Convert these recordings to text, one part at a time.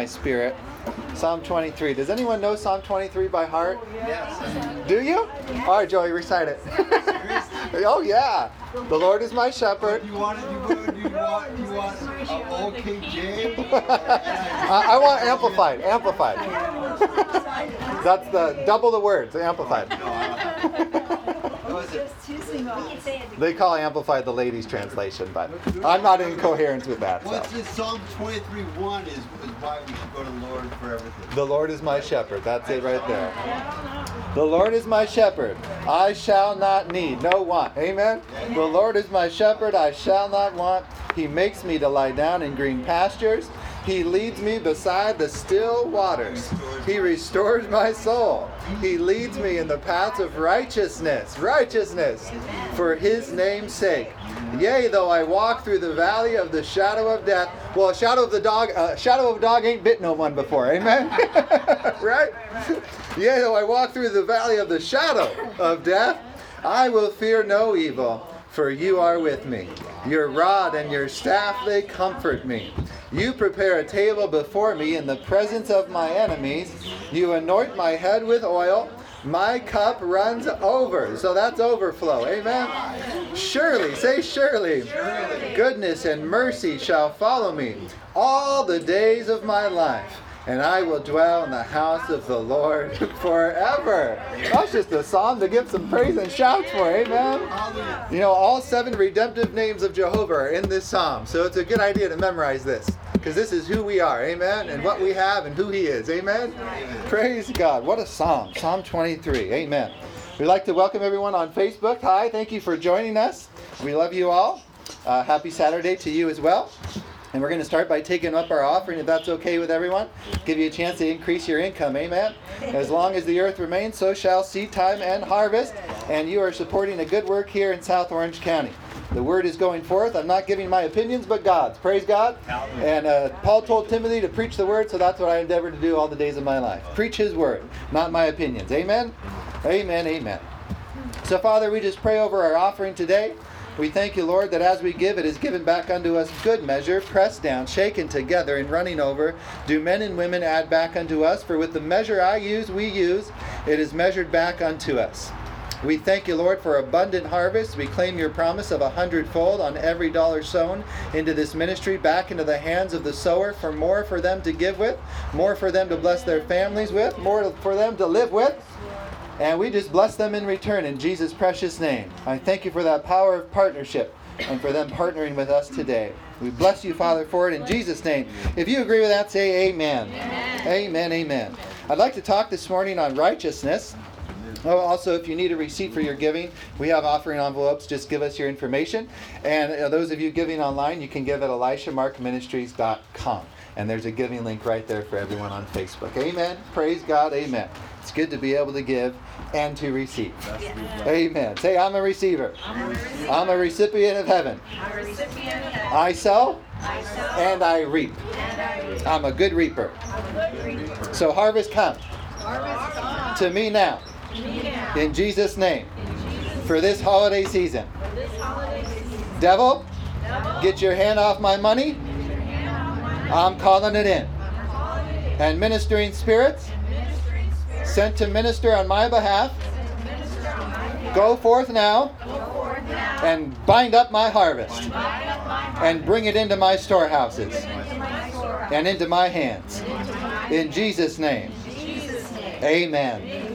my spirit. Psalm 23. Does anyone know Psalm 23 by heart? Yes. Do you? All right, Joey, recite it. oh yeah. The Lord is my shepherd. You want it? You want? You want? You want? OKJ? I, I want amplified. Amplified. That's the double the words. Amplified. What was it? They call amplified the ladies' translation, but I'm not in coherence with that. So. What's this? Psalm 23 1 is, is why we should go to the Lord for everything. The Lord is my shepherd. That's it right there. The Lord is my shepherd. I shall not need, no want. Amen. The Lord is my shepherd. I shall not want. He makes me to lie down in green pastures. He leads me beside the still waters. He restores my soul. He leads me in the paths of righteousness. Righteousness for his name's sake. Yea, though I walk through the valley of the shadow of death. Well, shadow of the dog, uh, shadow of a dog ain't bit no one before. Amen. right? Yea, though I walk through the valley of the shadow of death, I will fear no evil, for you are with me. Your rod and your staff they comfort me. You prepare a table before me in the presence of my enemies. You anoint my head with oil. My cup runs over. So that's overflow. Amen. Surely, say surely. Goodness and mercy shall follow me all the days of my life. And I will dwell in the house of the Lord forever. That's just a psalm to give some praise and shouts for. Amen. You know, all seven redemptive names of Jehovah are in this psalm. So it's a good idea to memorize this. Because this is who we are. Amen. And what we have and who He is. Amen. Praise God. What a psalm. Psalm 23. Amen. We'd like to welcome everyone on Facebook. Hi. Thank you for joining us. We love you all. Uh, happy Saturday to you as well. And we're going to start by taking up our offering, if that's okay with everyone. Give you a chance to increase your income. Amen. As long as the earth remains, so shall seed time and harvest. And you are supporting a good work here in South Orange County. The word is going forth. I'm not giving my opinions, but God's. Praise God. And uh, Paul told Timothy to preach the word, so that's what I endeavor to do all the days of my life. Preach his word, not my opinions. Amen. Amen. Amen. So, Father, we just pray over our offering today. We thank you, Lord, that as we give, it is given back unto us good measure, pressed down, shaken together, and running over. Do men and women add back unto us? For with the measure I use, we use, it is measured back unto us. We thank you, Lord, for abundant harvest. We claim your promise of a hundredfold on every dollar sown into this ministry, back into the hands of the sower, for more for them to give with, more for them to bless their families with, more for them to live with. And we just bless them in return in Jesus' precious name. I thank you for that power of partnership and for them partnering with us today. We bless you, Father, for it in Jesus' name. If you agree with that, say amen. Amen, amen. amen. I'd like to talk this morning on righteousness. Oh, also, if you need a receipt for your giving, we have offering envelopes. Just give us your information. And uh, those of you giving online, you can give at elishamarkministries.com. And there's a giving link right there for everyone on Facebook. Amen. Praise God. Amen. It's good to be able to give and to receive. Amen. Say, I'm a receiver. I'm a recipient of heaven. I sow and I reap. I'm a good reaper. So harvest come to me now. In Jesus' name. For this holiday season. Devil, get your hand off my money. I'm calling it in. And ministering spirits, sent to minister on my behalf, go forth now and bind up my harvest and bring it into my storehouses and into my hands. In Jesus' name. Amen.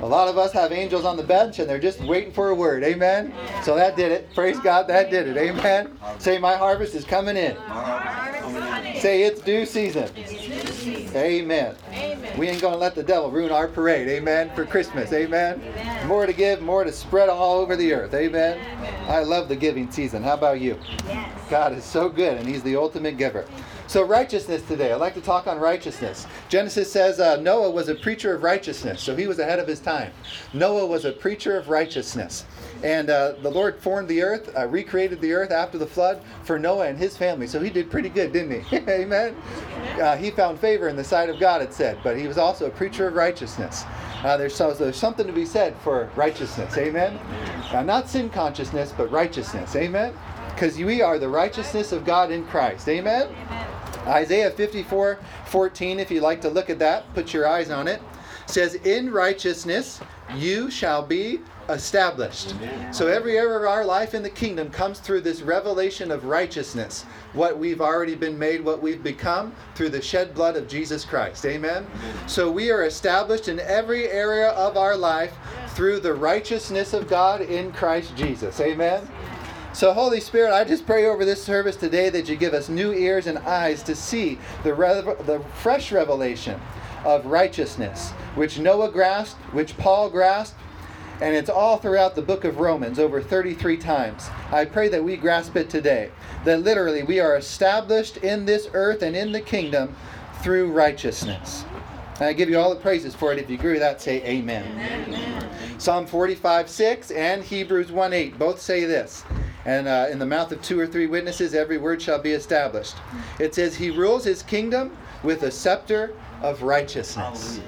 A lot of us have angels on the bench and they're just waiting for a word. Amen. So that did it. Praise God, that did it. Amen. Say, my harvest is coming in. Say, it's due season. Amen. We ain't going to let the devil ruin our parade. Amen. For Christmas. Amen. More to give, more to spread all over the earth. Amen. I love the giving season. How about you? God is so good and He's the ultimate giver. So, righteousness today. I'd like to talk on righteousness. Genesis says uh, Noah was a preacher of righteousness, so he was ahead of his time. Noah was a preacher of righteousness. And uh, the Lord formed the earth, uh, recreated the earth after the flood for Noah and his family. So he did pretty good, didn't he? Amen. Uh, he found favor in the sight of God, it said. But he was also a preacher of righteousness. Uh, there's, so, there's something to be said for righteousness. Amen. Uh, not sin consciousness, but righteousness. Amen. Because we are the righteousness of God in Christ. Amen. Isaiah 54 14, if you'd like to look at that, put your eyes on it, says, In righteousness you shall be established. So every area of our life in the kingdom comes through this revelation of righteousness. What we've already been made, what we've become through the shed blood of Jesus Christ. Amen? So we are established in every area of our life through the righteousness of God in Christ Jesus. Amen? So, Holy Spirit, I just pray over this service today that you give us new ears and eyes to see the, rev- the fresh revelation of righteousness, which Noah grasped, which Paul grasped, and it's all throughout the book of Romans over 33 times. I pray that we grasp it today. That literally we are established in this earth and in the kingdom through righteousness. And I give you all the praises for it. If you agree with that, say amen. amen. Psalm 45 6 and Hebrews 1 8 both say this. And uh, in the mouth of two or three witnesses, every word shall be established. It says, He rules His kingdom with a scepter of righteousness.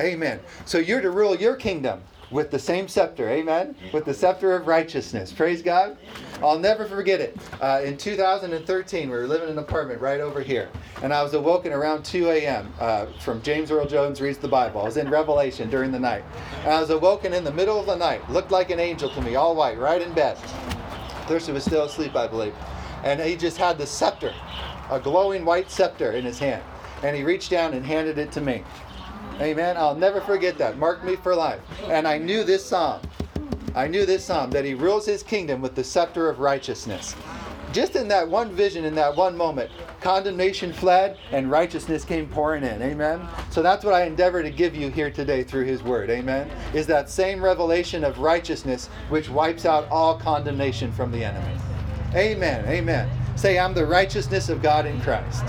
Amen. So you're to rule your kingdom with the same scepter, amen? With the scepter of righteousness. Praise God. I'll never forget it. Uh, in 2013, we were living in an apartment right over here, and I was awoken around 2 a.m. Uh, from James Earl Jones Reads the Bible. I was in Revelation during the night. And I was awoken in the middle of the night, looked like an angel to me, all white, right in bed. Thurston was still asleep, I believe. And he just had the scepter, a glowing white scepter in his hand. And he reached down and handed it to me. Amen. I'll never forget that. Mark me for life. And I knew this psalm. I knew this psalm that he rules his kingdom with the scepter of righteousness. Just in that one vision, in that one moment, condemnation fled and righteousness came pouring in. Amen. So that's what I endeavor to give you here today through his word. Amen. Is that same revelation of righteousness which wipes out all condemnation from the enemy. Amen. Amen. Say, I'm the righteousness of God in Christ.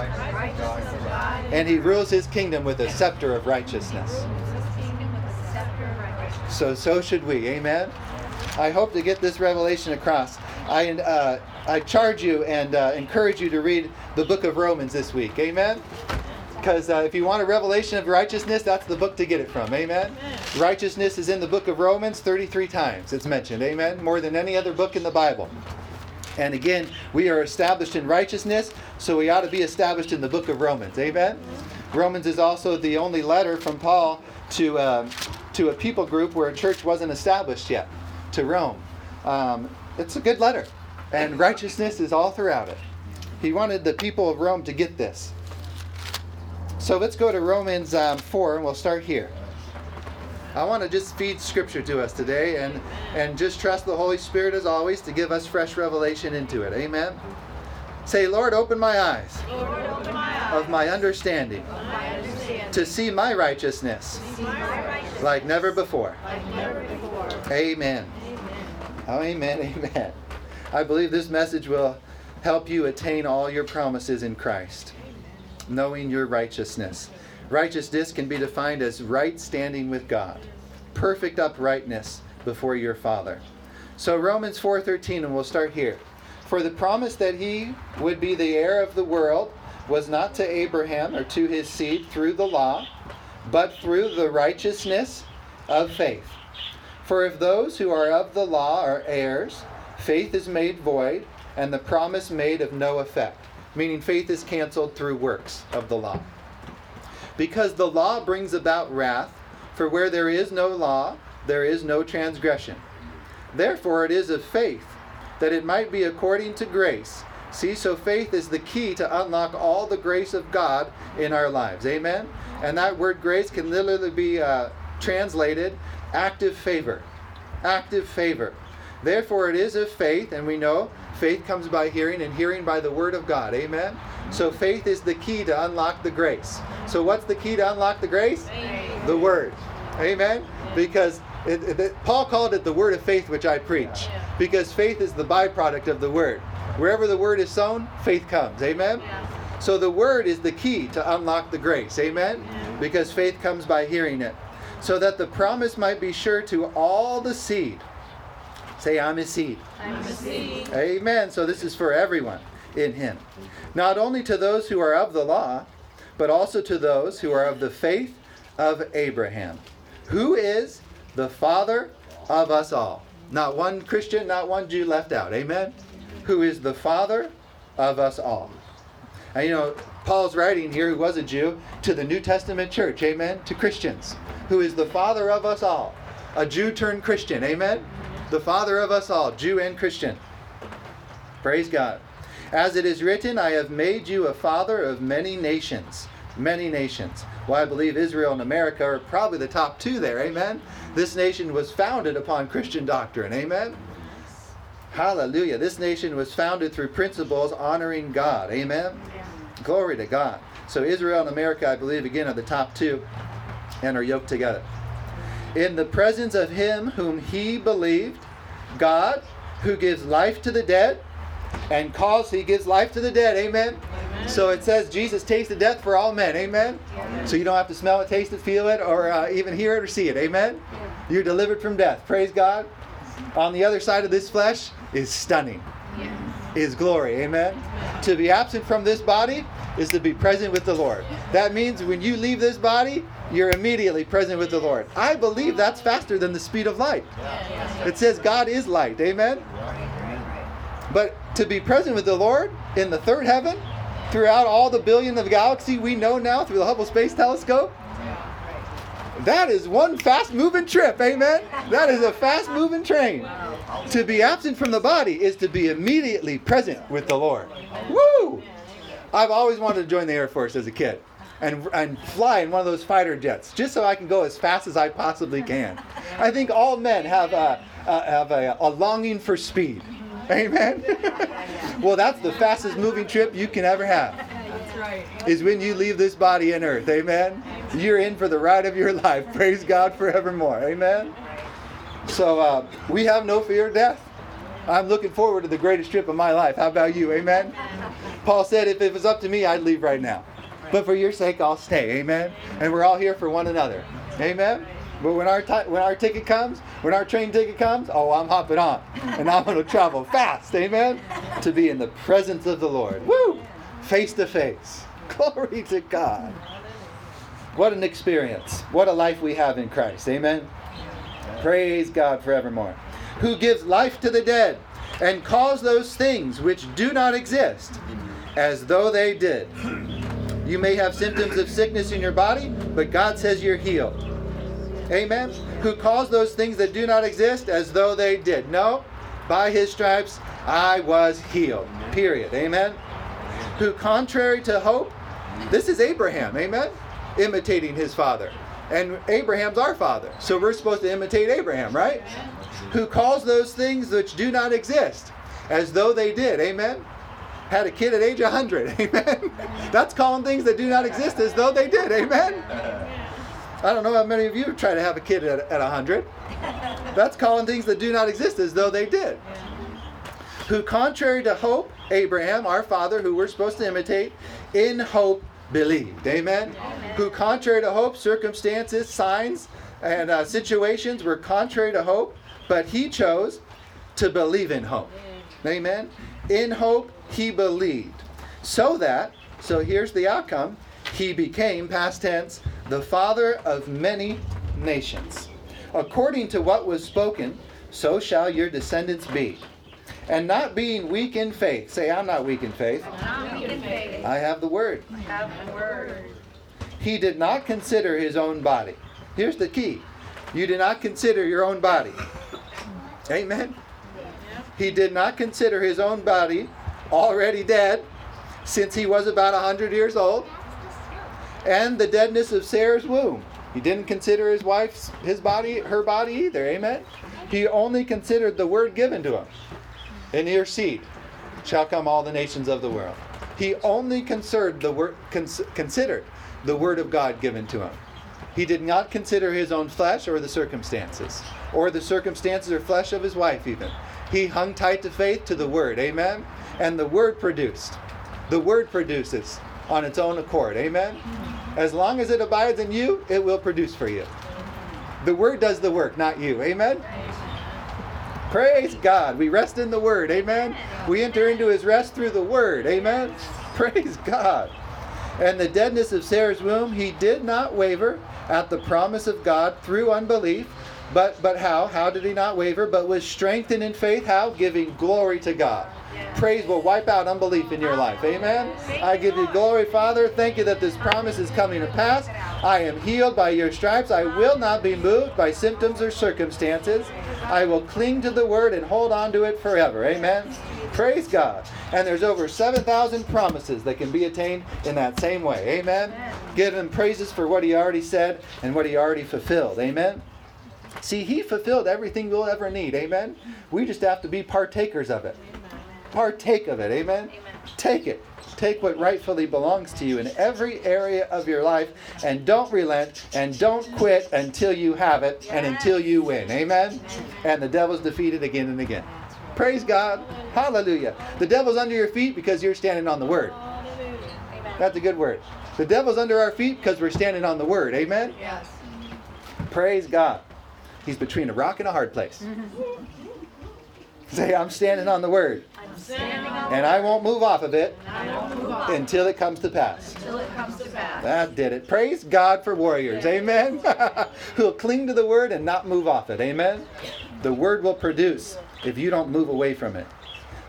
And he rules his kingdom with a scepter of righteousness. So, so should we. Amen. I hope to get this revelation across. I, uh, I charge you and uh, encourage you to read the book of Romans this week. Amen. Because uh, if you want a revelation of righteousness, that's the book to get it from. Amen? Amen. Righteousness is in the book of Romans 33 times. It's mentioned. Amen. More than any other book in the Bible. And again, we are established in righteousness, so we ought to be established in the book of Romans. Amen? Romans is also the only letter from Paul to, um, to a people group where a church wasn't established yet, to Rome. Um, it's a good letter, and righteousness is all throughout it. He wanted the people of Rome to get this. So let's go to Romans um, 4, and we'll start here. I want to just feed scripture to us today and, and just trust the Holy Spirit as always to give us fresh revelation into it. Amen. Say, Lord, open my eyes, Lord, open my eyes of my understanding, my understanding to see my righteousness see my righteousness like never before. like never before. Amen. Oh, amen, amen. I believe this message will help you attain all your promises in Christ, knowing your righteousness. Righteousness can be defined as right standing with God, perfect uprightness before your Father. So Romans 4:13 and we'll start here. For the promise that he would be the heir of the world was not to Abraham or to his seed through the law, but through the righteousness of faith. For if those who are of the law are heirs, faith is made void, and the promise made of no effect. Meaning faith is canceled through works of the law. Because the law brings about wrath, for where there is no law, there is no transgression. Therefore it is of faith, that it might be according to grace. See, so faith is the key to unlock all the grace of God in our lives. Amen? And that word grace can literally be uh, translated active favor. Active favor. Therefore it is of faith, and we know faith comes by hearing, and hearing by the word of God. Amen? So faith is the key to unlock the grace. So what's the key to unlock the grace? Faith. The word. Amen? Because it, it, Paul called it the word of faith which I preach. Because faith is the byproduct of the word. Wherever the word is sown, faith comes. Amen? So the word is the key to unlock the grace. Amen? Because faith comes by hearing it. So that the promise might be sure to all the seed. Say, I'm his seed. I'm a seed. Amen. So this is for everyone in him. Not only to those who are of the law, but also to those who are of the faith of Abraham, who is the father of us all. Not one Christian, not one Jew left out. Amen. Who is the father of us all. And you know, Paul's writing here, who was a Jew, to the New Testament church, amen, to Christians, who is the father of us all. A Jew turned Christian, amen? The father of us all, Jew and Christian. Praise God. As it is written, I have made you a father of many nations. Many nations. Well, I believe Israel and America are probably the top two there, amen? This nation was founded upon Christian doctrine, amen? Hallelujah. This nation was founded through principles honoring God, amen? Glory to God. So Israel and America, I believe, again, are the top two and are yoked together. In the presence of him whom he believed, God, who gives life to the dead, and cause he gives life to the dead. Amen. So it says Jesus tasted death for all men. Amen. So you don't have to smell it, taste it, feel it, or uh, even hear it or see it. Amen. You're delivered from death. Praise God. On the other side of this flesh is stunning. Is glory. Amen. To be absent from this body is to be present with the Lord. That means when you leave this body, you're immediately present with the Lord. I believe that's faster than the speed of light. It says God is light. Amen. But to be present with the Lord in the third heaven, throughout all the billion of galaxy we know now through the Hubble Space Telescope, that is one fast moving trip, amen? That is a fast moving train. To be absent from the body is to be immediately present with the Lord. Woo! I've always wanted to join the Air Force as a kid and, and fly in one of those fighter jets just so I can go as fast as I possibly can. I think all men have a, a have a, a longing for speed. Amen. well, that's the fastest moving trip you can ever have. Is when you leave this body in earth. Amen. You're in for the ride of your life. Praise God forevermore. Amen. So uh, we have no fear of death. I'm looking forward to the greatest trip of my life. How about you? Amen. Paul said, if it was up to me, I'd leave right now. But for your sake, I'll stay. Amen. And we're all here for one another. Amen. But when our ti- when our ticket comes, when our train ticket comes, oh, I'm hopping on, and I'm going to travel fast. Amen. To be in the presence of the Lord. Woo! Face to face. Glory to God. What an experience. What a life we have in Christ. Amen. Praise God forevermore. Who gives life to the dead and calls those things which do not exist as though they did. You may have symptoms of sickness in your body, but God says you're healed. Amen. Who calls those things that do not exist as though they did. No, by his stripes I was healed. Period. Amen. Who, contrary to hope, this is Abraham. Amen. Imitating his father. And Abraham's our father. So we're supposed to imitate Abraham, right? Who calls those things which do not exist as though they did. Amen. Had a kid at age 100. Amen. That's calling things that do not exist as though they did. Amen. I don't know how many of you try to have a kid at, at 100. That's calling things that do not exist as though they did. Who, contrary to hope, Abraham, our father, who we're supposed to imitate, in hope believed. Amen? Who, contrary to hope, circumstances, signs, and uh, situations were contrary to hope, but he chose to believe in hope. Amen? In hope, he believed. So that, so here's the outcome, he became, past tense, the father of many nations. According to what was spoken, so shall your descendants be. And not being weak in faith. Say, I'm not weak in faith. I have the word. He did not consider his own body. Here's the key you did not consider your own body. Amen. He did not consider his own body already dead since he was about 100 years old and the deadness of Sarah's womb. He didn't consider his wife's his body her body either. Amen. He only considered the word given to him. In your seed shall come all the nations of the world. He only considered the word cons- considered the word of God given to him. He did not consider his own flesh or the circumstances, or the circumstances or flesh of his wife even. He hung tight to faith to the word. Amen. And the word produced. The word produces on its own accord. Amen. Mm-hmm. As long as it abides in you, it will produce for you. The word does the work, not you. Amen. Praise God. We rest in the word. Amen. We enter into his rest through the word. Amen. Praise God. And the deadness of Sarah's womb, he did not waver at the promise of God through unbelief, But but how? How did he not waver? But was strengthened in faith. How? Giving glory to God. Praise will wipe out unbelief in your life. Amen. I give you glory, Father. Thank you that this promise is coming to pass. I am healed by your stripes. I will not be moved by symptoms or circumstances. I will cling to the word and hold on to it forever. Amen. Praise God. And there's over 7,000 promises that can be attained in that same way. Amen. Give him praises for what he already said and what he already fulfilled. Amen. See, he fulfilled everything we'll ever need. Amen. We just have to be partakers of it. Partake of it. Amen. Take it. Take what rightfully belongs to you in every area of your life and don't relent and don't quit until you have it and until you win. Amen. And the devil's defeated again and again. Praise God. Hallelujah. The devil's under your feet because you're standing on the word. That's a good word. The devil's under our feet because we're standing on the word. Amen. Yes. Praise God. He's between a rock and a hard place. Mm-hmm. Say, I'm standing on the word, I'm standing on and I won't move off of it I won't move on until it comes to pass. until it comes to pass. That did it. Praise God for warriors. Amen. Who'll cling to the word and not move off it. Amen. The word will produce if you don't move away from it.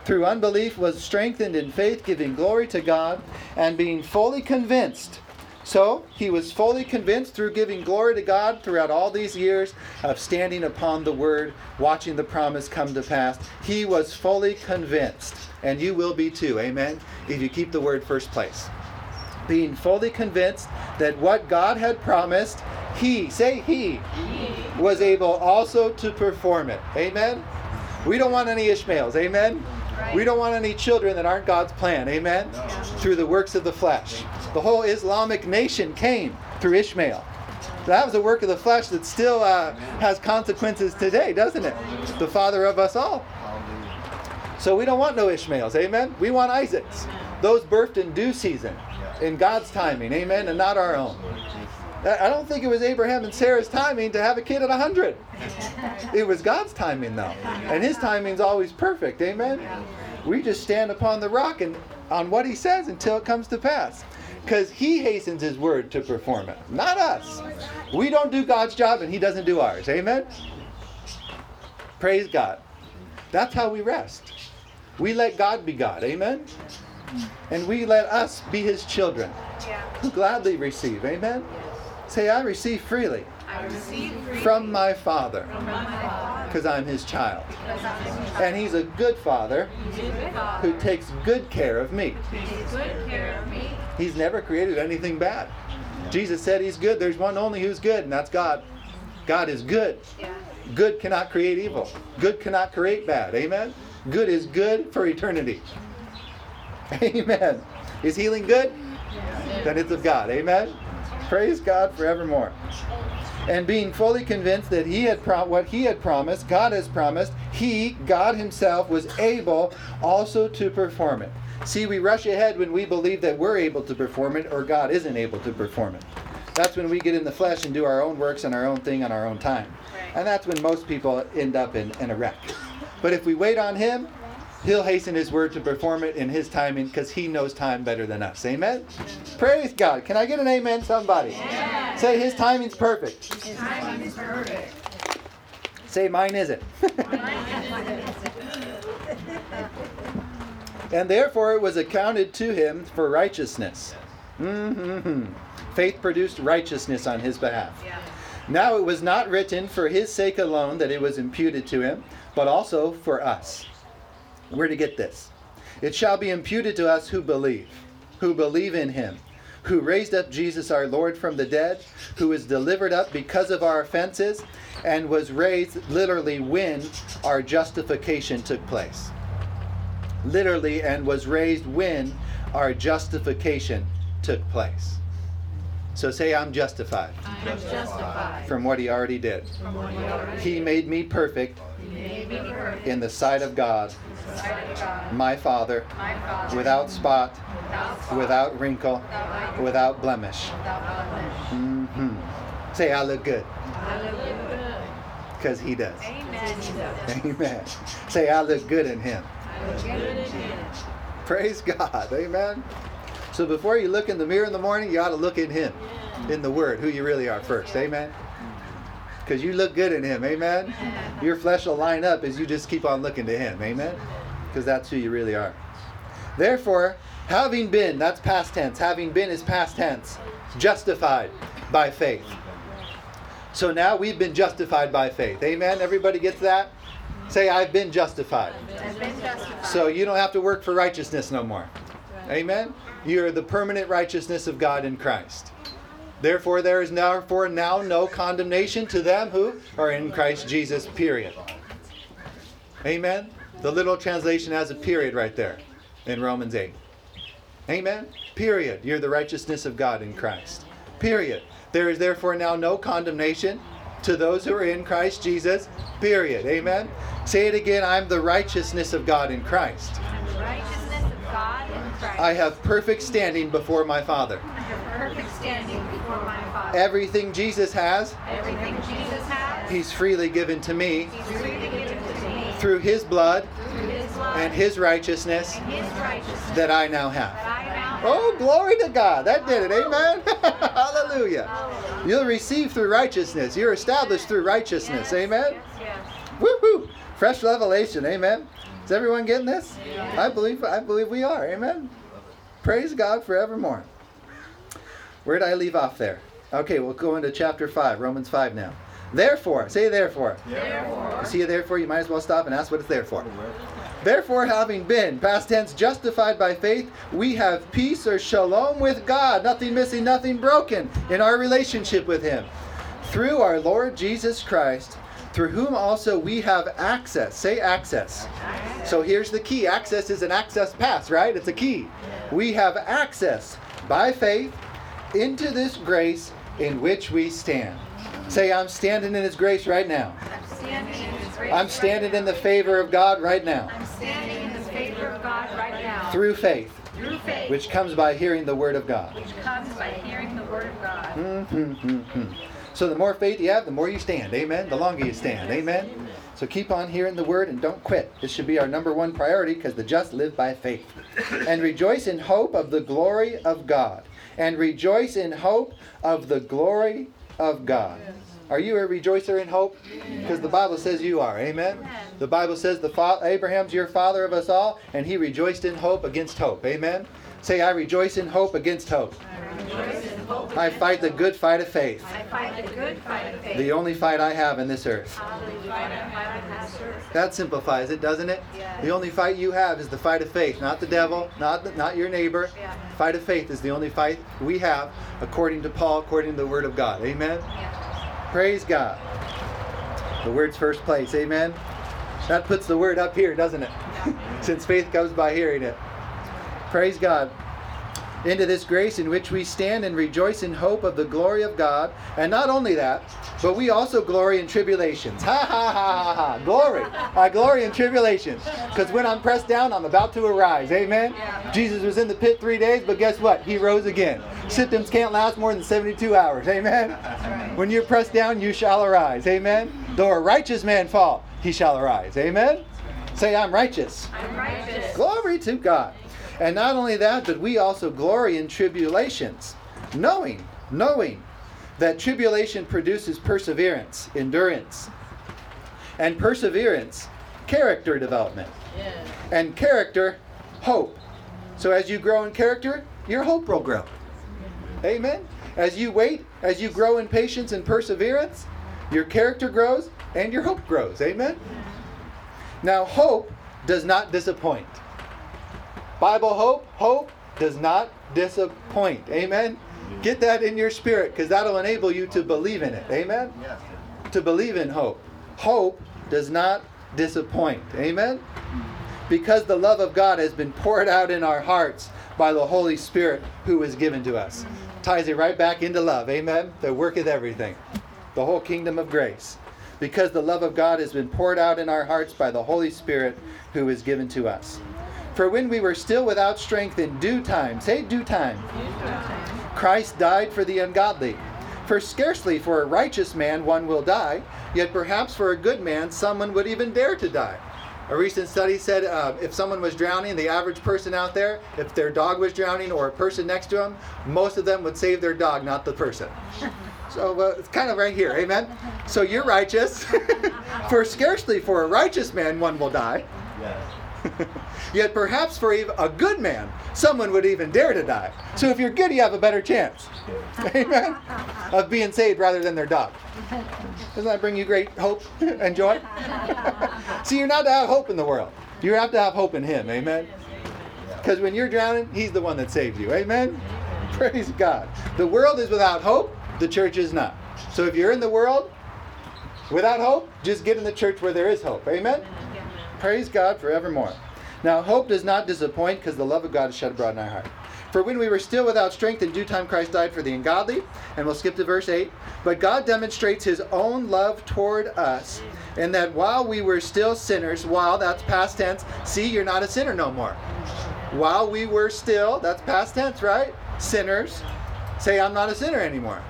Through unbelief was strengthened in faith, giving glory to God, and being fully convinced. So he was fully convinced through giving glory to God throughout all these years of standing upon the word, watching the promise come to pass. He was fully convinced, and you will be too. Amen. If you keep the word first place being fully convinced that what God had promised, He, say He, was able also to perform it. Amen? We don't want any Ishmaels. Amen? We don't want any children that aren't God's plan. Amen? Through the works of the flesh. The whole Islamic nation came through Ishmael. That was a work of the flesh that still uh, has consequences today, doesn't it? The father of us all. So we don't want no Ishmaels, amen? We want Isaacs. Those birthed in due season, in God's timing, amen, and not our own. I don't think it was Abraham and Sarah's timing to have a kid at 100. It was God's timing, though. And his timing's always perfect, amen? We just stand upon the rock and on what he says until it comes to pass. Because he hastens his word to perform it, not us. We don't do God's job and he doesn't do ours, amen? Praise God. That's how we rest. We let God be God. Amen? And we let us be his children who gladly receive. Amen? Say, I receive freely I receive free from my Father because I'm his child. And he's a Good Father who takes good care of me. Takes good care of me. He's never created anything bad. Jesus said he's good. There's one only who's good, and that's God. God is good. Good cannot create evil. Good cannot create bad. Amen? Good is good for eternity. Amen. Is healing good? Then it's of God. Amen? Praise God forevermore. And being fully convinced that he had pro- what he had promised, God has promised, he, God himself, was able also to perform it. See, we rush ahead when we believe that we're able to perform it or God isn't able to perform it. That's when we get in the flesh and do our own works and our own thing on our own time. And that's when most people end up in, in a wreck. But if we wait on Him, He'll hasten His word to perform it in His timing because He knows time better than us. Amen? Praise God. Can I get an amen, somebody? Say, His timing's perfect. His timing is perfect. Say, mine isn't. And therefore it was accounted to him for righteousness. hmm Faith produced righteousness on his behalf. Yeah. Now it was not written for his sake alone that it was imputed to him, but also for us. Where to get this? It shall be imputed to us who believe, who believe in him, who raised up Jesus our Lord from the dead, who was delivered up because of our offenses, and was raised literally when our justification took place. Literally, and was raised when our justification took place. So say, I'm justified I am justified from what he already did. from what he already He made me perfect made me perfect in the sight of God, in the sight of God, my Father, my Father, without spot, without spot, without wrinkle, without without blemish. without blemish. hmm Say, I look good, I look good. because he does. Amen. He does. Amen. Say, I look good in him. Praise God. Amen. So before you look in the mirror in the morning, you ought to look in him, in the Word, who you really are first. Amen. because you look good in Him. Amen. Your flesh will line up as you just keep on looking to Him. Amen. Because that's who you really are. Therefore, having been, that's past tense, having been is past tense, justified by faith. So now we've been justified by faith. Amen. Everybody gets that? Say, I've been justified. Has been justified. So you don't have to work for righteousness no more. Amen. You're the permanent righteousness of God in Christ. Therefore, there is now for now no condemnation to them who are in Christ Jesus. Period. Amen. The literal translation has a period right there in Romans 8. Amen. Period. You're the righteousness of God in Christ. Period. There is therefore now no condemnation to those who are in Christ Jesus. Period. Amen. Say it again. I'm the righteousness of God in Christ. The righteousness of God in Christ. I have perfect standing before my Father. I have perfect standing before my Father. Everything Jesus has, Everything Jesus has, He's freely given to me given to me through His blood through His blood and His righteousness and His righteousness that I now have. That I now have. Oh, glory to God. That did it. Amen. Hallelujah. You'll receive through righteousness. You're established through righteousness. Amen. Yes, yes. Woohoo! Fresh revelation. Amen. Is everyone getting this? I believe I believe we are. Amen. Praise God forevermore. Where did I leave off there? Okay, we'll go into chapter 5, Romans 5 now. Therefore, say therefore. Therefore, You see a therefore, you might as well stop and ask what it's there for. Therefore, having been, past tense, justified by faith, we have peace or shalom with God, nothing missing, nothing broken in our relationship with Him. Through our Lord Jesus Christ, through whom also we have access. Say access. So here's the key access is an access pass, right? It's a key. We have access by faith into this grace in which we stand. Say, I'm standing in His grace right now. I'm standing. I'm standing in the favor of God right now I'm standing in the favor of God right now. through faith, through faith, which comes by hearing the word of God. which comes by hearing the word of God. Mhm. So the more faith you have, the more you stand. Amen. The longer you stand. Amen. So keep on hearing the word and don't quit. This should be our number one priority because the just live by faith. And rejoice in hope of the glory of God. And rejoice in hope of the glory of God. Are you a rejoicer in hope? Because the Bible says you are. Amen. The Bible says the fa- Abraham's your father of us all, and he rejoiced in hope against hope. Amen. Say, I rejoice in hope against hope. Hope. I fight the good fight of faith. I fight the good fight of faith. The only fight I have in this earth. Hallelujah. I fight on this earth. That simplifies it, doesn't it? Yeah. The only fight you have is the fight of faith, not the devil, not the, not your neighbor. Yeah. Fight of faith is the only fight we have, according to Paul, according to the Word of God. Amen. Yeah. Praise God. The Word's first place. Amen. That puts the Word up here, doesn't it? Since faith comes by hearing it. Praise God. Into this grace in which we stand and rejoice in hope of the glory of God. And not only that, but we also glory in tribulations. Ha ha ha ha ha. Glory. I glory in tribulations. Because when I'm pressed down, I'm about to arise. Amen. Jesus was in the pit three days, but guess what? He rose again. Symptoms can't last more than 72 hours. Amen. When you're pressed down, you shall arise. Amen. Though a righteous man fall, he shall arise. Amen. Say, I'm righteous. I'm righteous. Glory to God. And not only that, but we also glory in tribulations, knowing, knowing that tribulation produces perseverance, endurance, and perseverance, character development, and character, hope. So as you grow in character, your hope will grow. Amen. As you wait, as you grow in patience and perseverance, your character grows and your hope grows. Amen. Now, hope does not disappoint. Bible hope, hope does not disappoint. Amen. Get that in your spirit because that'll enable you to believe in it. Amen. To believe in hope. Hope does not disappoint. Amen. Because the love of God has been poured out in our hearts by the Holy Spirit who is given to us. Ties it right back into love. Amen. That worketh everything. The whole kingdom of grace. Because the love of God has been poured out in our hearts by the Holy Spirit who is given to us. For when we were still without strength in due time, say due time, Christ died for the ungodly. For scarcely for a righteous man one will die, yet perhaps for a good man someone would even dare to die. A recent study said uh, if someone was drowning, the average person out there, if their dog was drowning or a person next to them, most of them would save their dog, not the person. So uh, it's kind of right here, amen? So you're righteous. for scarcely for a righteous man one will die. Yes. Yet perhaps for even a good man, someone would even dare to die. So if you're good, you have a better chance. Amen? Of being saved rather than their dog. Doesn't that bring you great hope and joy? See, you're not to have hope in the world. You have to have hope in Him. Amen? Because when you're drowning, He's the one that saves you. Amen? Praise God. The world is without hope, the church is not. So if you're in the world without hope, just get in the church where there is hope. Amen? Praise God forevermore. Now, hope does not disappoint because the love of God is shed abroad in our heart. For when we were still without strength, in due time Christ died for the ungodly. And we'll skip to verse 8. But God demonstrates his own love toward us, in that while we were still sinners, while that's past tense, see, you're not a sinner no more. While we were still, that's past tense, right? Sinners. Say, I'm not a sinner anymore.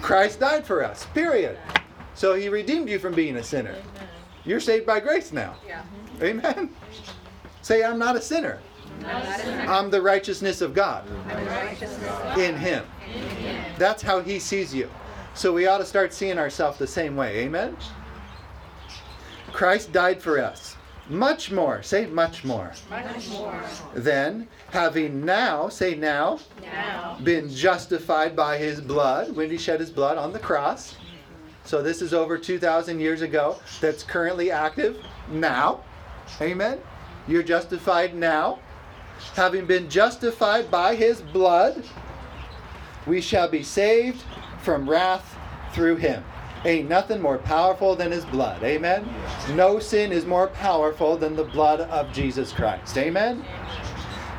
Christ died for us, period. So he redeemed you from being a sinner. You're saved by grace now. Yeah. Amen. Say, I'm not a sinner. I'm the righteousness of God in Him. That's how He sees you. So we ought to start seeing ourselves the same way. Amen. Christ died for us. Much more. Say, much more. Then, having now, say now, Now. been justified by His blood, when He shed His blood on the cross. So this is over 2,000 years ago. That's currently active now. Amen. You're justified now. Having been justified by his blood, we shall be saved from wrath through him. Ain't nothing more powerful than his blood. Amen. No sin is more powerful than the blood of Jesus Christ. Amen.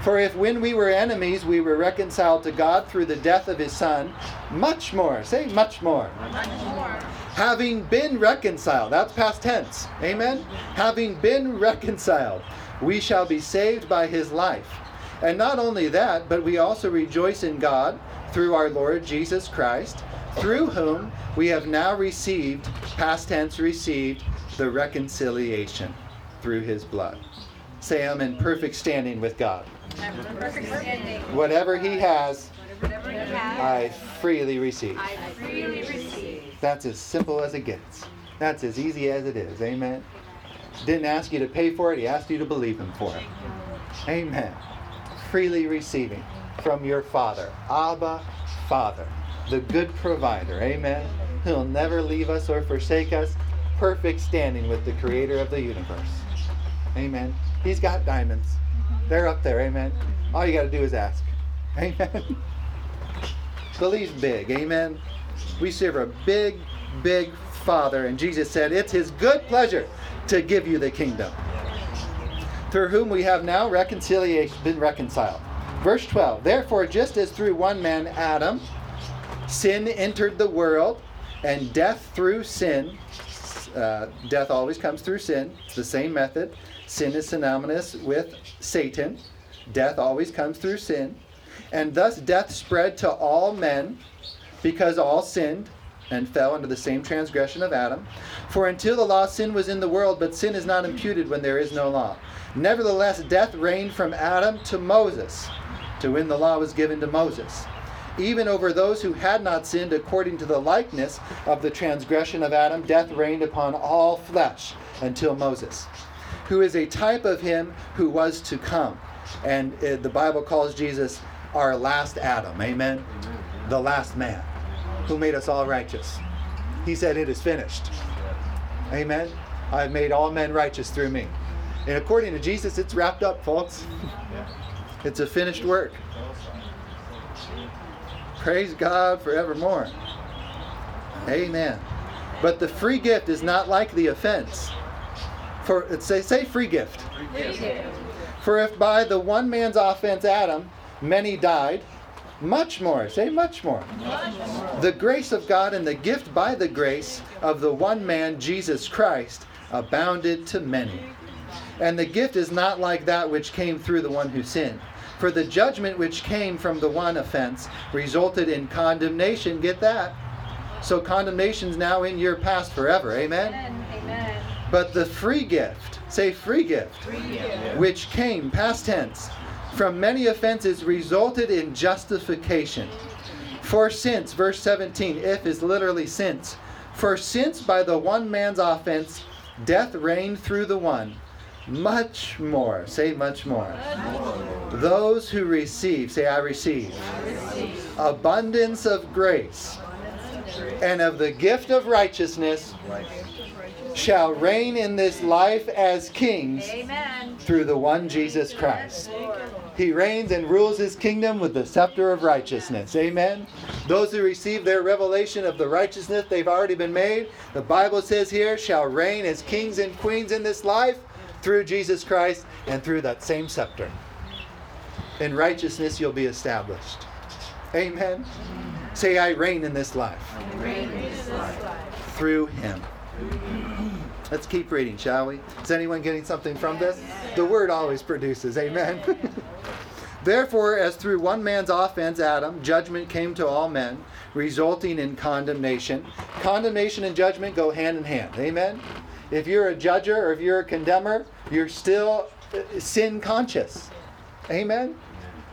For if when we were enemies we were reconciled to God through the death of his Son, much more, say much more, Much more. having been reconciled, that's past tense, amen? Having been reconciled, we shall be saved by his life. And not only that, but we also rejoice in God through our Lord Jesus Christ, through whom we have now received, past tense received, the reconciliation through his blood. Say, I'm in perfect standing with God. I'm in perfect standing. Whatever he has, Whatever you have, I freely. I freely receive. That's as simple as it gets. That's as easy as it is. Amen. Didn't ask you to pay for it, he asked you to believe him for it. Amen. Freely receiving from your Father. Abba, Father, the good provider. Amen. He'll never leave us or forsake us. Perfect standing with the creator of the universe. Amen. He's got diamonds. They're up there. Amen. All you got to do is ask. Amen. Believe's big. Amen. We serve a big, big Father, and Jesus said, It's His good pleasure to give you the kingdom, through whom we have now reconciliation, been reconciled. Verse 12 Therefore, just as through one man, Adam, sin entered the world, and death through sin, uh, death always comes through sin, it's the same method. Sin is synonymous with Satan, death always comes through sin. And thus death spread to all men because all sinned and fell under the same transgression of Adam. For until the law, sin was in the world, but sin is not imputed when there is no law. Nevertheless, death reigned from Adam to Moses, to when the law was given to Moses, even over those who had not sinned according to the likeness of the transgression of Adam, death reigned upon all flesh until Moses, who is a type of him who was to come. And uh, the Bible calls Jesus our last Adam. Amen. The last man who made us all righteous. He said, It is finished. Amen. I've made all men righteous through me. And according to Jesus, it's wrapped up, folks. It's a finished work. Praise God forevermore. Amen. But the free gift is not like the offense. For say say free gift. Free gift. For if by the one man's offense Adam many died, much more, say much more. Much more. The grace of God and the gift by the grace of the one man, Jesus Christ, abounded to many. And the gift is not like that which came through the one who sinned. For the judgment which came from the one offense resulted in condemnation. Get that? So condemnation's now in your past forever. Amen? Amen. Amen. But the free gift, say free gift, which came, past tense, from many offenses resulted in justification. For since, verse 17, if is literally since. For since by the one man's offense death reigned through the one, much more, say much more. Those who receive, say I receive. Abundance of grace and of the gift of righteousness shall reign in this life as kings Amen. through the one Jesus Christ. He reigns and rules his kingdom with the scepter of righteousness. Amen. Those who receive their revelation of the righteousness they've already been made, the Bible says here, shall reign as kings and queens in this life through Jesus Christ and through that same scepter. In righteousness you'll be established. Amen. Say, I reign in this life through him. Let's keep reading, shall we? Is anyone getting something from this? The word always produces. Amen. Therefore, as through one man's offense, Adam, judgment came to all men, resulting in condemnation. Condemnation and judgment go hand in hand. Amen. If you're a judger or if you're a condemner, you're still sin conscious. Amen.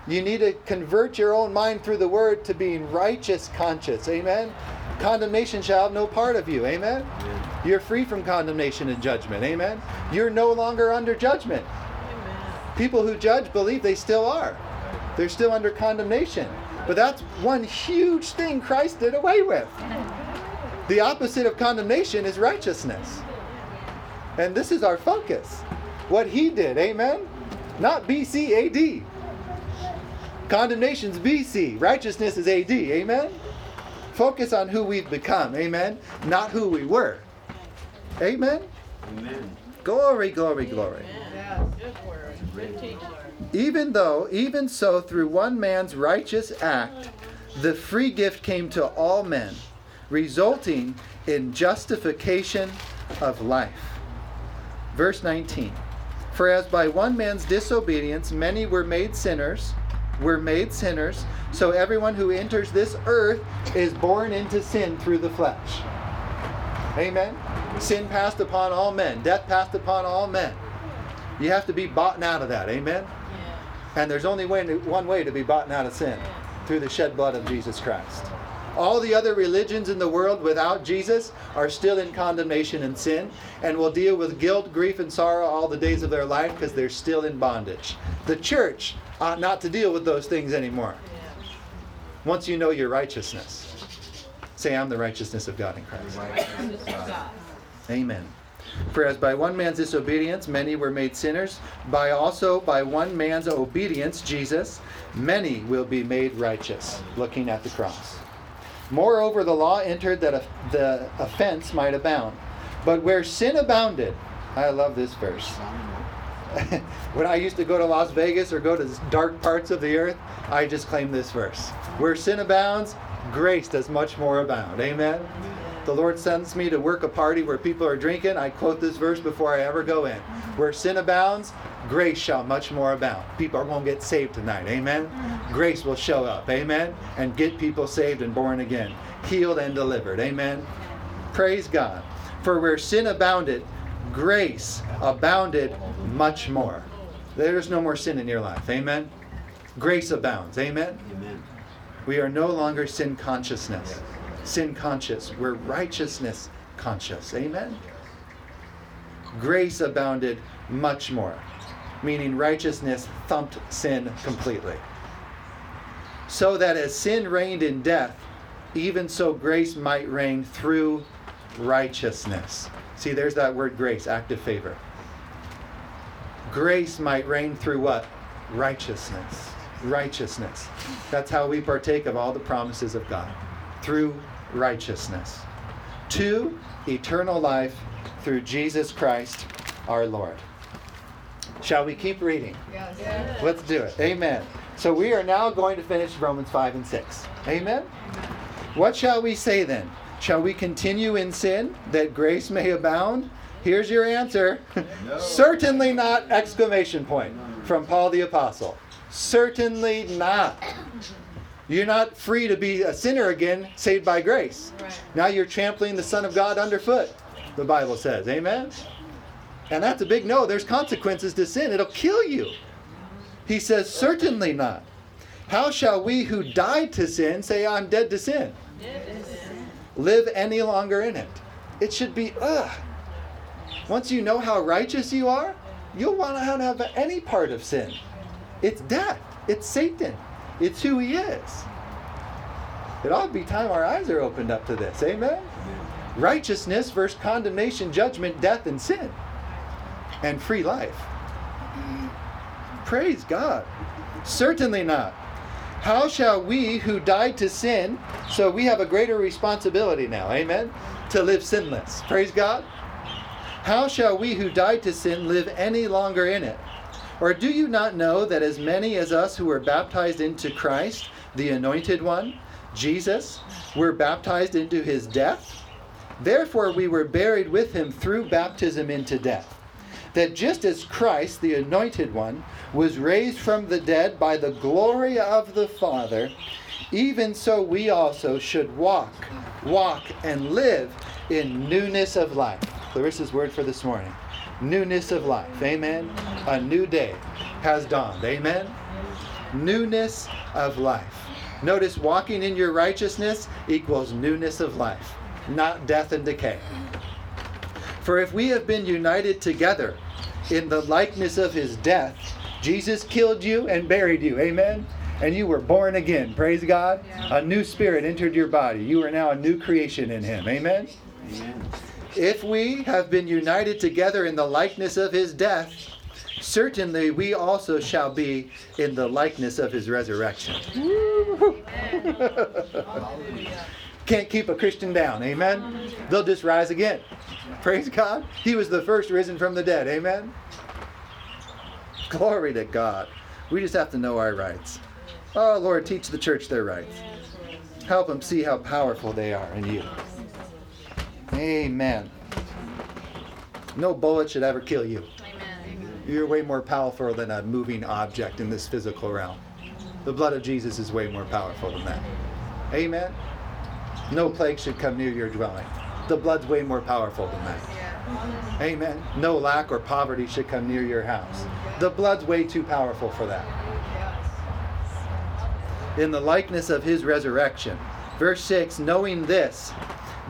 You need to convert your own mind through the word to being righteous conscious. Amen. Condemnation shall have no part of you. Amen. You're free from condemnation and judgment. Amen. You're no longer under judgment. People who judge believe they still are. They're still under condemnation. But that's one huge thing Christ did away with. The opposite of condemnation is righteousness. And this is our focus. What he did, amen? Not BC, AD. Condemnation's BC, righteousness is AD, amen? Focus on who we've become, amen? Not who we were. Amen? Amen. Glory, glory, glory. Even though, even so, through one man's righteous act, the free gift came to all men, resulting in justification of life. Verse 19 For as by one man's disobedience many were made sinners, were made sinners, so everyone who enters this earth is born into sin through the flesh. Amen. Sin passed upon all men, death passed upon all men. You have to be bought out of that. Amen. And there's only way, one way to be bought out of sin through the shed blood of Jesus Christ. All the other religions in the world without Jesus are still in condemnation and sin and will deal with guilt, grief, and sorrow all the days of their life because they're still in bondage. The church ought not to deal with those things anymore. Once you know your righteousness, say, I'm the righteousness of God in Christ. Amen. For as by one man's disobedience many were made sinners, by also by one man's obedience, Jesus, many will be made righteous, looking at the cross. Moreover, the law entered that the offense might abound. But where sin abounded, I love this verse. when I used to go to Las Vegas or go to dark parts of the earth, I just claim this verse. Where sin abounds, grace does much more abound. Amen. The Lord sends me to work a party where people are drinking. I quote this verse before I ever go in. Where sin abounds, grace shall much more abound. People are going to get saved tonight. Amen. Grace will show up. Amen. And get people saved and born again, healed and delivered. Amen. Praise God. For where sin abounded, grace abounded much more. There's no more sin in your life. Amen. Grace abounds. Amen. Amen. We are no longer sin consciousness. Sin conscious. We're righteousness conscious. Amen. Grace abounded much more, meaning righteousness thumped sin completely. So that as sin reigned in death, even so grace might reign through righteousness. See, there's that word grace, active favor. Grace might reign through what? Righteousness. Righteousness. That's how we partake of all the promises of God. Through righteousness. To eternal life through Jesus Christ our Lord. Shall we keep reading? Yes. Let's do it. Amen. So we are now going to finish Romans 5 and 6. Amen? What shall we say then? Shall we continue in sin that grace may abound? Here's your answer. Certainly not! Exclamation point from Paul the Apostle. Certainly not. You're not free to be a sinner again, saved by grace. Right. Now you're trampling the Son of God underfoot, the Bible says. Amen? And that's a big no. There's consequences to sin, it'll kill you. He says, Certainly not. How shall we who died to sin say, I'm dead to sin? Live any longer in it? It should be, ugh. Once you know how righteous you are, you'll want to have any part of sin. It's death, it's Satan, it's who he is. It ought to be time our eyes are opened up to this. Amen? Righteousness versus condemnation, judgment, death, and sin. And free life. Praise God. Certainly not. How shall we who died to sin, so we have a greater responsibility now, amen, to live sinless? Praise God. How shall we who died to sin live any longer in it? Or do you not know that as many as us who were baptized into Christ, the Anointed One, Jesus, were baptized into his death? Therefore we were buried with him through baptism into death. That just as Christ, the Anointed One, was raised from the dead by the glory of the Father, even so we also should walk, walk, and live in newness of life. Clarissa's word for this morning. Newness of life. Amen. A new day has dawned. Amen. Newness of life. Notice walking in your righteousness equals newness of life, not death and decay. For if we have been united together in the likeness of his death, Jesus killed you and buried you. Amen. And you were born again. Praise God. A new spirit entered your body. You are now a new creation in him. Amen. Amen. If we have been united together in the likeness of his death, certainly we also shall be in the likeness of his resurrection. Can't keep a Christian down, amen? They'll just rise again. Praise God. He was the first risen from the dead, amen? Glory to God. We just have to know our rights. Oh, Lord, teach the church their rights. Help them see how powerful they are in you. Amen. No bullet should ever kill you. Amen. You're way more powerful than a moving object in this physical realm. The blood of Jesus is way more powerful than that. Amen. No plague should come near your dwelling. The blood's way more powerful than that. Amen. No lack or poverty should come near your house. The blood's way too powerful for that. In the likeness of his resurrection. Verse 6 Knowing this,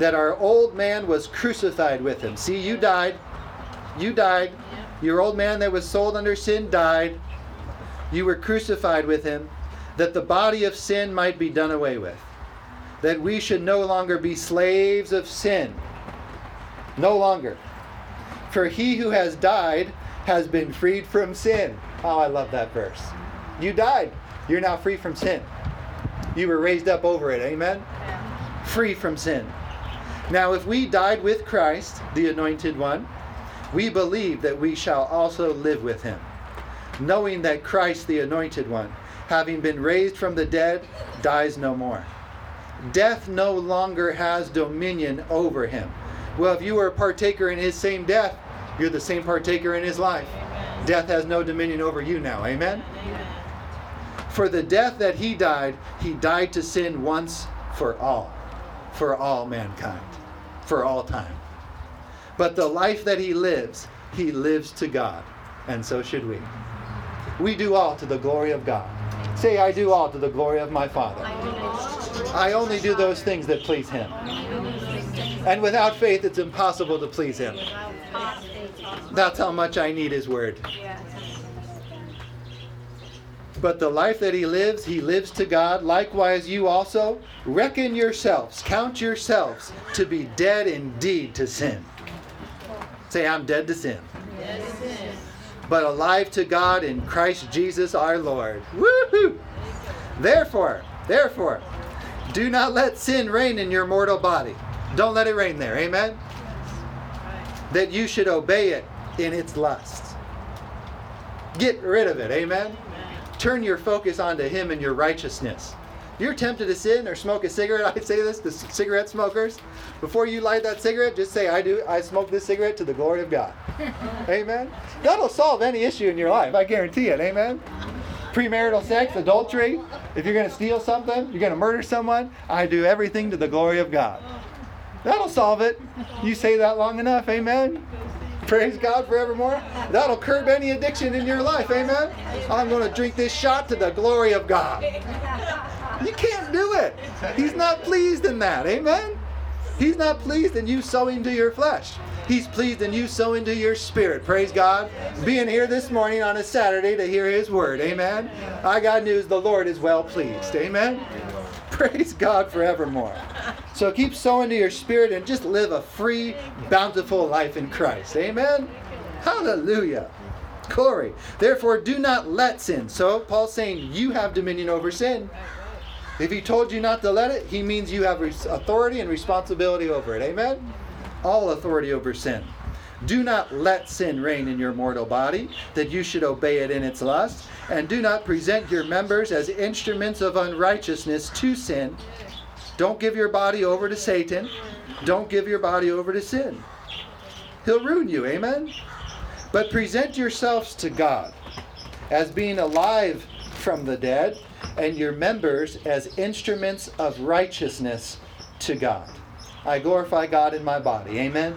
that our old man was crucified with him. See, you died. You died. Your old man that was sold under sin died. You were crucified with him, that the body of sin might be done away with. That we should no longer be slaves of sin. No longer. For he who has died has been freed from sin. Oh, I love that verse. You died. You're now free from sin. You were raised up over it. Amen? Free from sin. Now, if we died with Christ, the Anointed One, we believe that we shall also live with him, knowing that Christ, the Anointed One, having been raised from the dead, dies no more. Death no longer has dominion over him. Well, if you were a partaker in his same death, you're the same partaker in his life. Death has no dominion over you now. Amen? For the death that he died, he died to sin once for all, for all mankind, for all time. But the life that he lives, he lives to God, and so should we. We do all to the glory of God. Say, I do all to the glory of my Father. I only do those things that please him. And without faith, it's impossible to please him. That's how much I need his word. But the life that he lives, he lives to God. Likewise, you also reckon yourselves, count yourselves to be dead indeed to sin. Say, I'm dead to sin. But alive to God in Christ Jesus our Lord. Woohoo! Therefore, therefore, do not let sin reign in your mortal body. Don't let it reign there. Amen? That you should obey it in its lusts. Get rid of it. Amen? Turn your focus onto Him and your righteousness. You're tempted to sin or smoke a cigarette. I say this to cigarette smokers. Before you light that cigarette, just say, I do I smoke this cigarette to the glory of God. Amen. That'll solve any issue in your life. I guarantee it. Amen. Premarital sex, adultery. If you're going to steal something, you're going to murder someone, I do everything to the glory of God. That'll solve it. You say that long enough. Amen. Praise God forevermore. That'll curb any addiction in your life. Amen. I'm going to drink this shot to the glory of God. You can't do it. He's not pleased in that. Amen. He's not pleased in you sowing to your flesh. He's pleased in you sowing to your spirit. Praise God. Being here this morning on a Saturday to hear His word. Amen. I got news. The Lord is well pleased. Amen. Praise God forevermore. So keep sowing to your spirit and just live a free, bountiful life in Christ. Amen. Hallelujah. Glory. Therefore, do not let sin. So, Paul's saying you have dominion over sin. If he told you not to let it, he means you have authority and responsibility over it. Amen? All authority over sin. Do not let sin reign in your mortal body, that you should obey it in its lust. And do not present your members as instruments of unrighteousness to sin. Don't give your body over to Satan. Don't give your body over to sin. He'll ruin you. Amen? But present yourselves to God as being alive from the dead, and your members as instruments of righteousness to God. I glorify God in my body. Amen.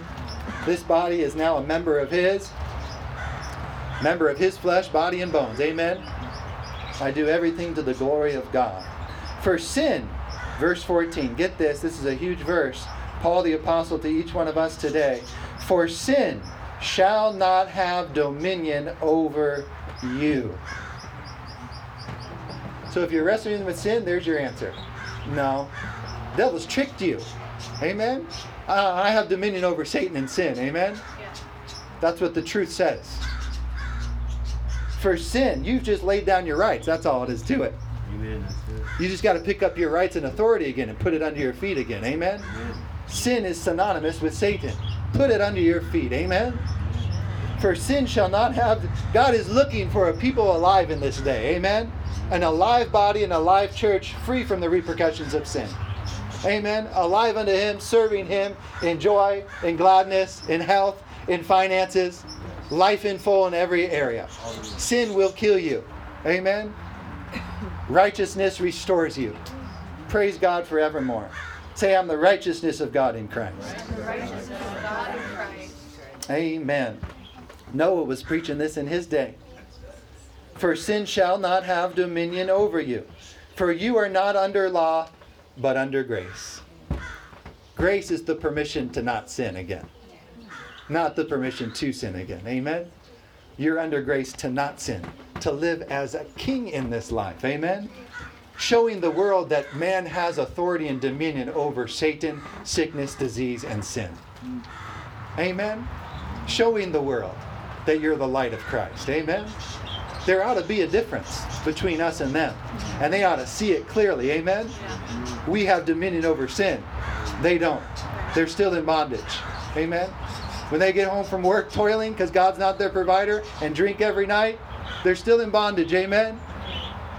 This body is now a member of His, member of His flesh, body, and bones. Amen. I do everything to the glory of God. For sin, verse 14, get this, this is a huge verse. Paul the Apostle to each one of us today. For sin shall not have dominion over you. So if you're wrestling with sin, there's your answer. No. Devil's tricked you. Amen? Uh, I have dominion over Satan and sin. Amen? That's what the truth says. For sin, you've just laid down your rights. That's all it is to it. Amen. You just got to pick up your rights and authority again and put it under your feet again. Amen? Sin is synonymous with Satan. Put it under your feet. Amen? For sin shall not have. God is looking for a people alive in this day. Amen? An alive body and a alive church free from the repercussions of sin. Amen? Alive unto Him, serving Him in joy, in gladness, in health, in finances, life in full in every area. Sin will kill you. Amen? Righteousness restores you. Praise God forevermore. Say, I'm the righteousness of God in Christ. The righteousness of God in Christ. Amen. Noah was preaching this in his day. For sin shall not have dominion over you. For you are not under law, but under grace. Grace is the permission to not sin again, not the permission to sin again. Amen. You're under grace to not sin, to live as a king in this life. Amen. Showing the world that man has authority and dominion over Satan, sickness, disease, and sin. Amen. Showing the world that you're the light of Christ. Amen. There ought to be a difference between us and them, and they ought to see it clearly. Amen. We have dominion over sin. They don't. They're still in bondage. Amen. When they get home from work toiling because God's not their provider and drink every night, they're still in bondage. Amen.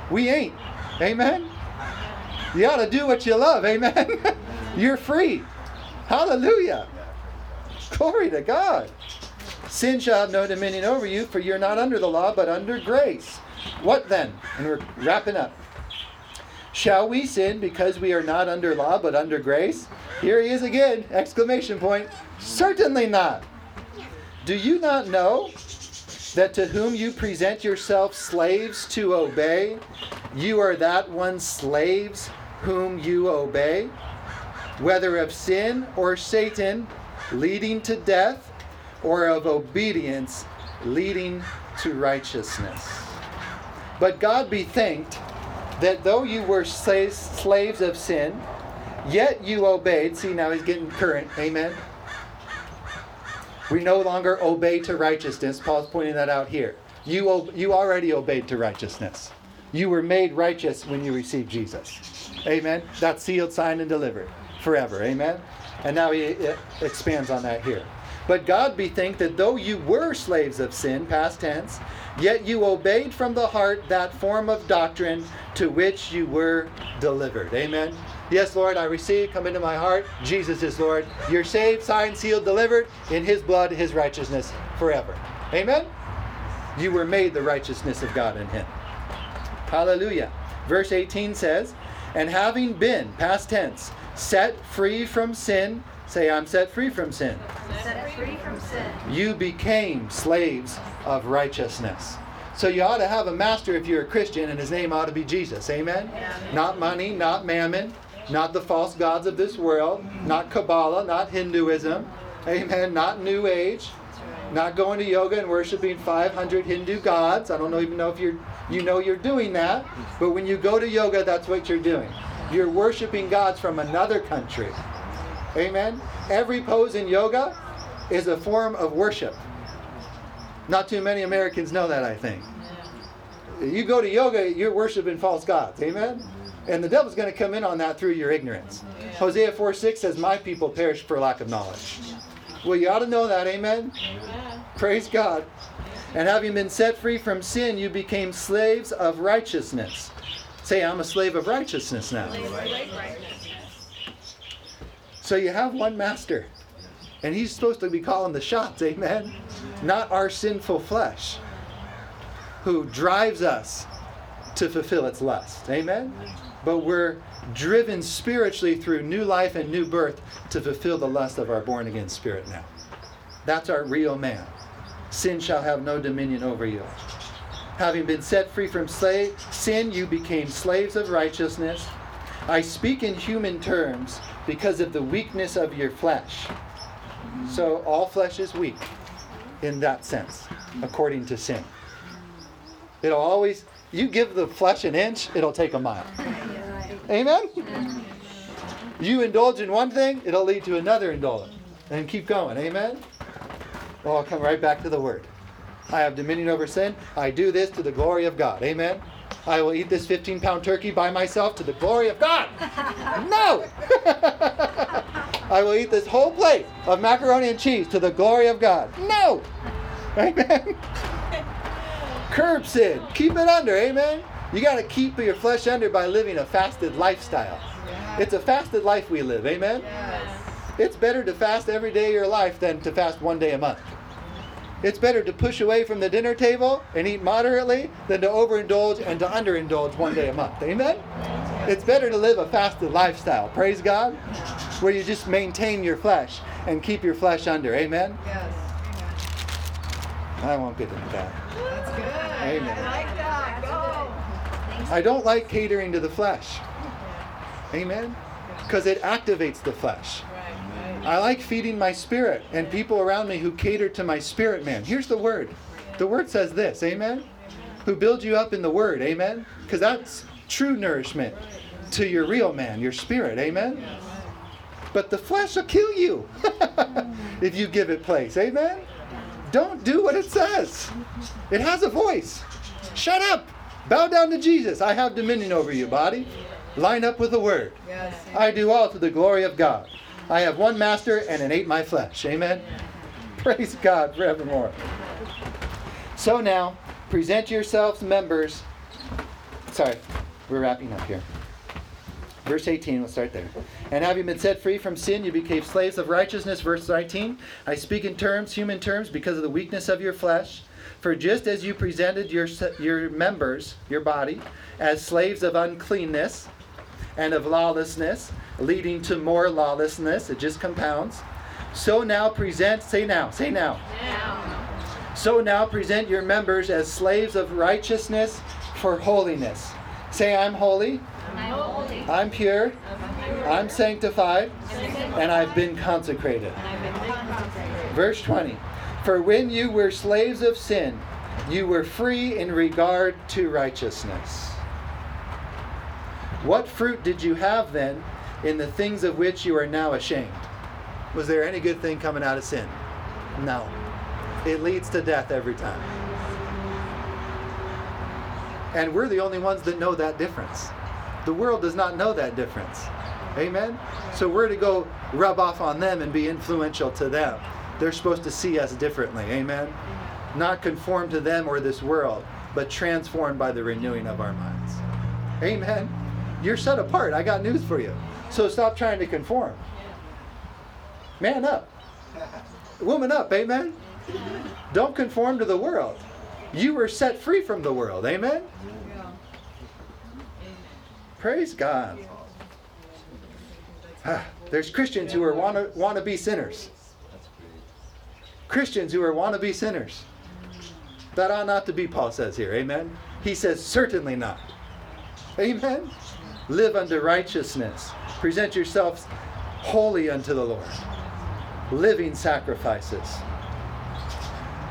We ain't. Amen. You ought to do what you love. Amen. You're free. Hallelujah. Glory to God. Sin shall have no dominion over you, for you're not under the law, but under grace. What then? And we're wrapping up. Shall we sin because we are not under law, but under grace? Here he is again! Exclamation point. Certainly not. Do you not know that to whom you present yourselves slaves to obey, you are that one slaves whom you obey? Whether of sin or Satan, leading to death, or of obedience leading to righteousness. But God be thanked that though you were slaves, slaves of sin, yet you obeyed. See, now he's getting current. Amen. We no longer obey to righteousness. Paul's pointing that out here. You, you already obeyed to righteousness. You were made righteous when you received Jesus. Amen. That's sealed, signed, and delivered forever. Amen. And now he expands on that here. But God bethink that though you were slaves of sin, past tense, yet you obeyed from the heart that form of doctrine to which you were delivered. Amen. Yes, Lord, I receive, come into my heart. Jesus is Lord. You're saved, signed, sealed, delivered in His blood, His righteousness forever. Amen. You were made the righteousness of God in Him. Hallelujah. Verse 18 says, And having been, past tense, set free from sin. Say, I'm set free from sin. Set free from sin. You became slaves of righteousness. So you ought to have a master if you're a Christian, and his name ought to be Jesus. Amen? Not money, not mammon, not the false gods of this world, not Kabbalah, not Hinduism. Amen? Not New Age. Not going to yoga and worshiping 500 Hindu gods. I don't know, even know if you're, you know you're doing that. But when you go to yoga, that's what you're doing. You're worshiping gods from another country. Amen? Every pose in yoga is a form of worship. Not too many Americans know that, I think. You go to yoga, you're worshiping false gods. Amen? And the devil's going to come in on that through your ignorance. Hosea 4 6 says, My people perish for lack of knowledge. Well, you ought to know that. Amen? Praise God. And having been set free from sin, you became slaves of righteousness. Say, I'm a slave of righteousness now. So you have one master, and he's supposed to be calling the shots, amen? Not our sinful flesh, who drives us to fulfill its lust, amen? But we're driven spiritually through new life and new birth to fulfill the lust of our born again spirit now. That's our real man. Sin shall have no dominion over you. Having been set free from slave, sin, you became slaves of righteousness. I speak in human terms because of the weakness of your flesh. So all flesh is weak in that sense, according to sin. It'll always, you give the flesh an inch, it'll take a mile. Amen? You indulge in one thing, it'll lead to another indulgence. And keep going. Amen? Well, I'll come right back to the word. I have dominion over sin. I do this to the glory of God. Amen? I will eat this 15 pound turkey by myself to the glory of God. No! I will eat this whole plate of macaroni and cheese to the glory of God. No! Amen? Curb sin. Keep it under. Amen? You got to keep your flesh under by living a fasted lifestyle. It's a fasted life we live. Amen? It's better to fast every day of your life than to fast one day a month. It's better to push away from the dinner table and eat moderately than to overindulge and to underindulge one day a month. Amen? It's better to live a fasted lifestyle. Praise God. Where you just maintain your flesh and keep your flesh under. Amen? Yes. I won't get into that. That's good. Amen. I like that. Go. I don't like catering to the flesh. Amen? Because it activates the flesh. I like feeding my spirit and people around me who cater to my spirit man. Here's the word. The word says this, amen? Who build you up in the word, amen? Because that's true nourishment to your real man, your spirit, amen? But the flesh will kill you if you give it place, amen? Don't do what it says. It has a voice. Shut up. Bow down to Jesus. I have dominion over you, body. Line up with the word. I do all to the glory of God. I have one master and it ate my flesh. Amen. Praise God forevermore. So now, present yourselves members. Sorry, we're wrapping up here. Verse 18, we'll start there. And having been set free from sin, you became slaves of righteousness. Verse 19, I speak in terms, human terms, because of the weakness of your flesh. For just as you presented your, your members, your body, as slaves of uncleanness and of lawlessness, leading to more lawlessness, it just compounds. So now present, say now, say now. So now present your members as slaves of righteousness for holiness. Say, I'm holy, I'm pure, I'm sanctified, and I've been consecrated. Verse 20 For when you were slaves of sin, you were free in regard to righteousness. What fruit did you have then in the things of which you are now ashamed? Was there any good thing coming out of sin? No. It leads to death every time. And we're the only ones that know that difference. The world does not know that difference. Amen? So we're to go rub off on them and be influential to them. They're supposed to see us differently. Amen? Not conform to them or this world, but transformed by the renewing of our minds. Amen? You're set apart. I got news for you. So stop trying to conform. Man up. Woman up. Amen? Don't conform to the world. You were set free from the world. Amen? Praise God. Ah, there's Christians who are wanna wanna be sinners. Christians who are wanna be sinners. That ought not to be, Paul says here. Amen. He says, certainly not. Amen. Live unto righteousness. Present yourselves holy unto the Lord. Living sacrifices.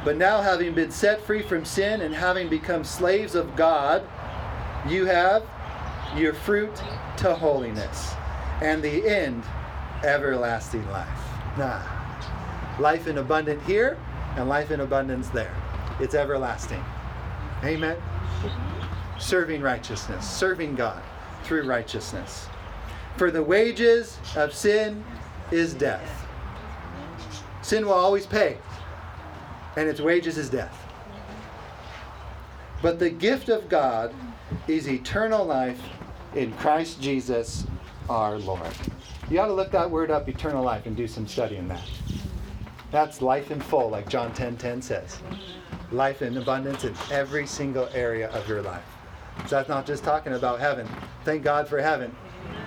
But now, having been set free from sin and having become slaves of God, you have your fruit to holiness, and the end, everlasting life. Nah. Life in abundant here and life in abundance there. It's everlasting. Amen. Serving righteousness, serving God through righteousness. For the wages of sin is death. Sin will always pay, and its wages is death. But the gift of God is eternal life in Christ Jesus our Lord. You ought to look that word up, eternal life, and do some study in that. That's life in full, like John 10:10 10, 10 says. Life in abundance in every single area of your life. So that's not just talking about heaven. Thank God for heaven.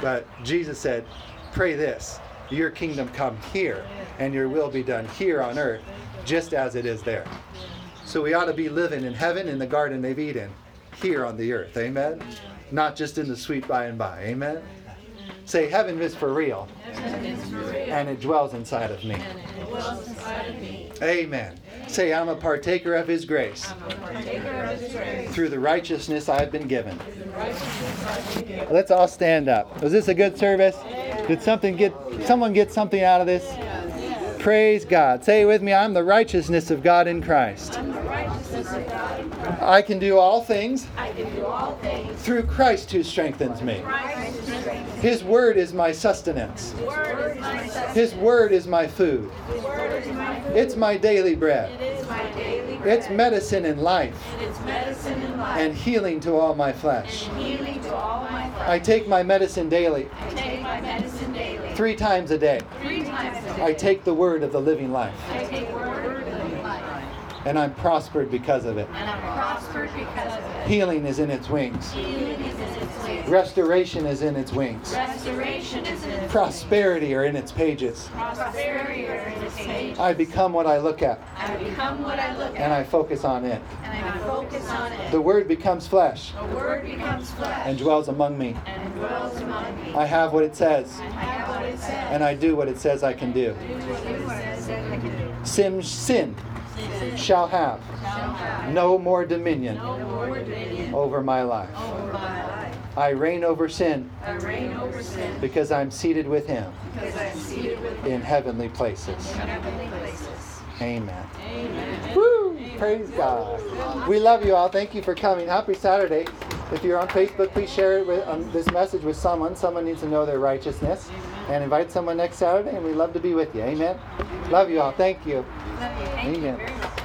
But Jesus said, pray this your kingdom come here, and your will be done here on earth, just as it is there. So we ought to be living in heaven in the Garden of Eden, here on the earth. Amen? Not just in the sweet by and by. Amen? Say, heaven is for real, and it dwells inside of me. Amen. Say, I'm a partaker of His grace through the righteousness I have been given. Let's all stand up. Was this a good service? Did something get someone get something out of this? Praise God. Say with me, I'm the righteousness of God in Christ. I can do all things through Christ who strengthens me. His word is my sustenance. His word is my food. It's my daily bread. It's medicine in life and healing to all my flesh. I take my medicine daily, three times a day. I take the word of the living life, and I'm prospered because of it. And I'm prospered because of it. Healing is in its wings, Healing is in its wings. restoration is in its wings, Restoration is in its prosperity are in its pages. prosperity is in its page. I become what I look at, I become what I look and I focus on it. and I focus on it. The word becomes flesh The word becomes flesh and dwells among me. and dwells among me. I have what it says, I have what it says. and I do what it says I can do. Do what it says I can do. Sin, sin shall have no more dominion no more dominion over my life. over my life. I reign over sin I reign over sin because I'm seated with Him because I am seated with Him in heavenly places. in heavenly places. Amen. Woo! Praise God. We love you all. Thank you for coming. Happy Saturday. If you're on Facebook, please share it with, um, this message with someone. Someone needs to know their righteousness. And invite someone next Saturday, and we'd love to be with you. Amen. Love you all. Thank you. Thank you Amen. very much.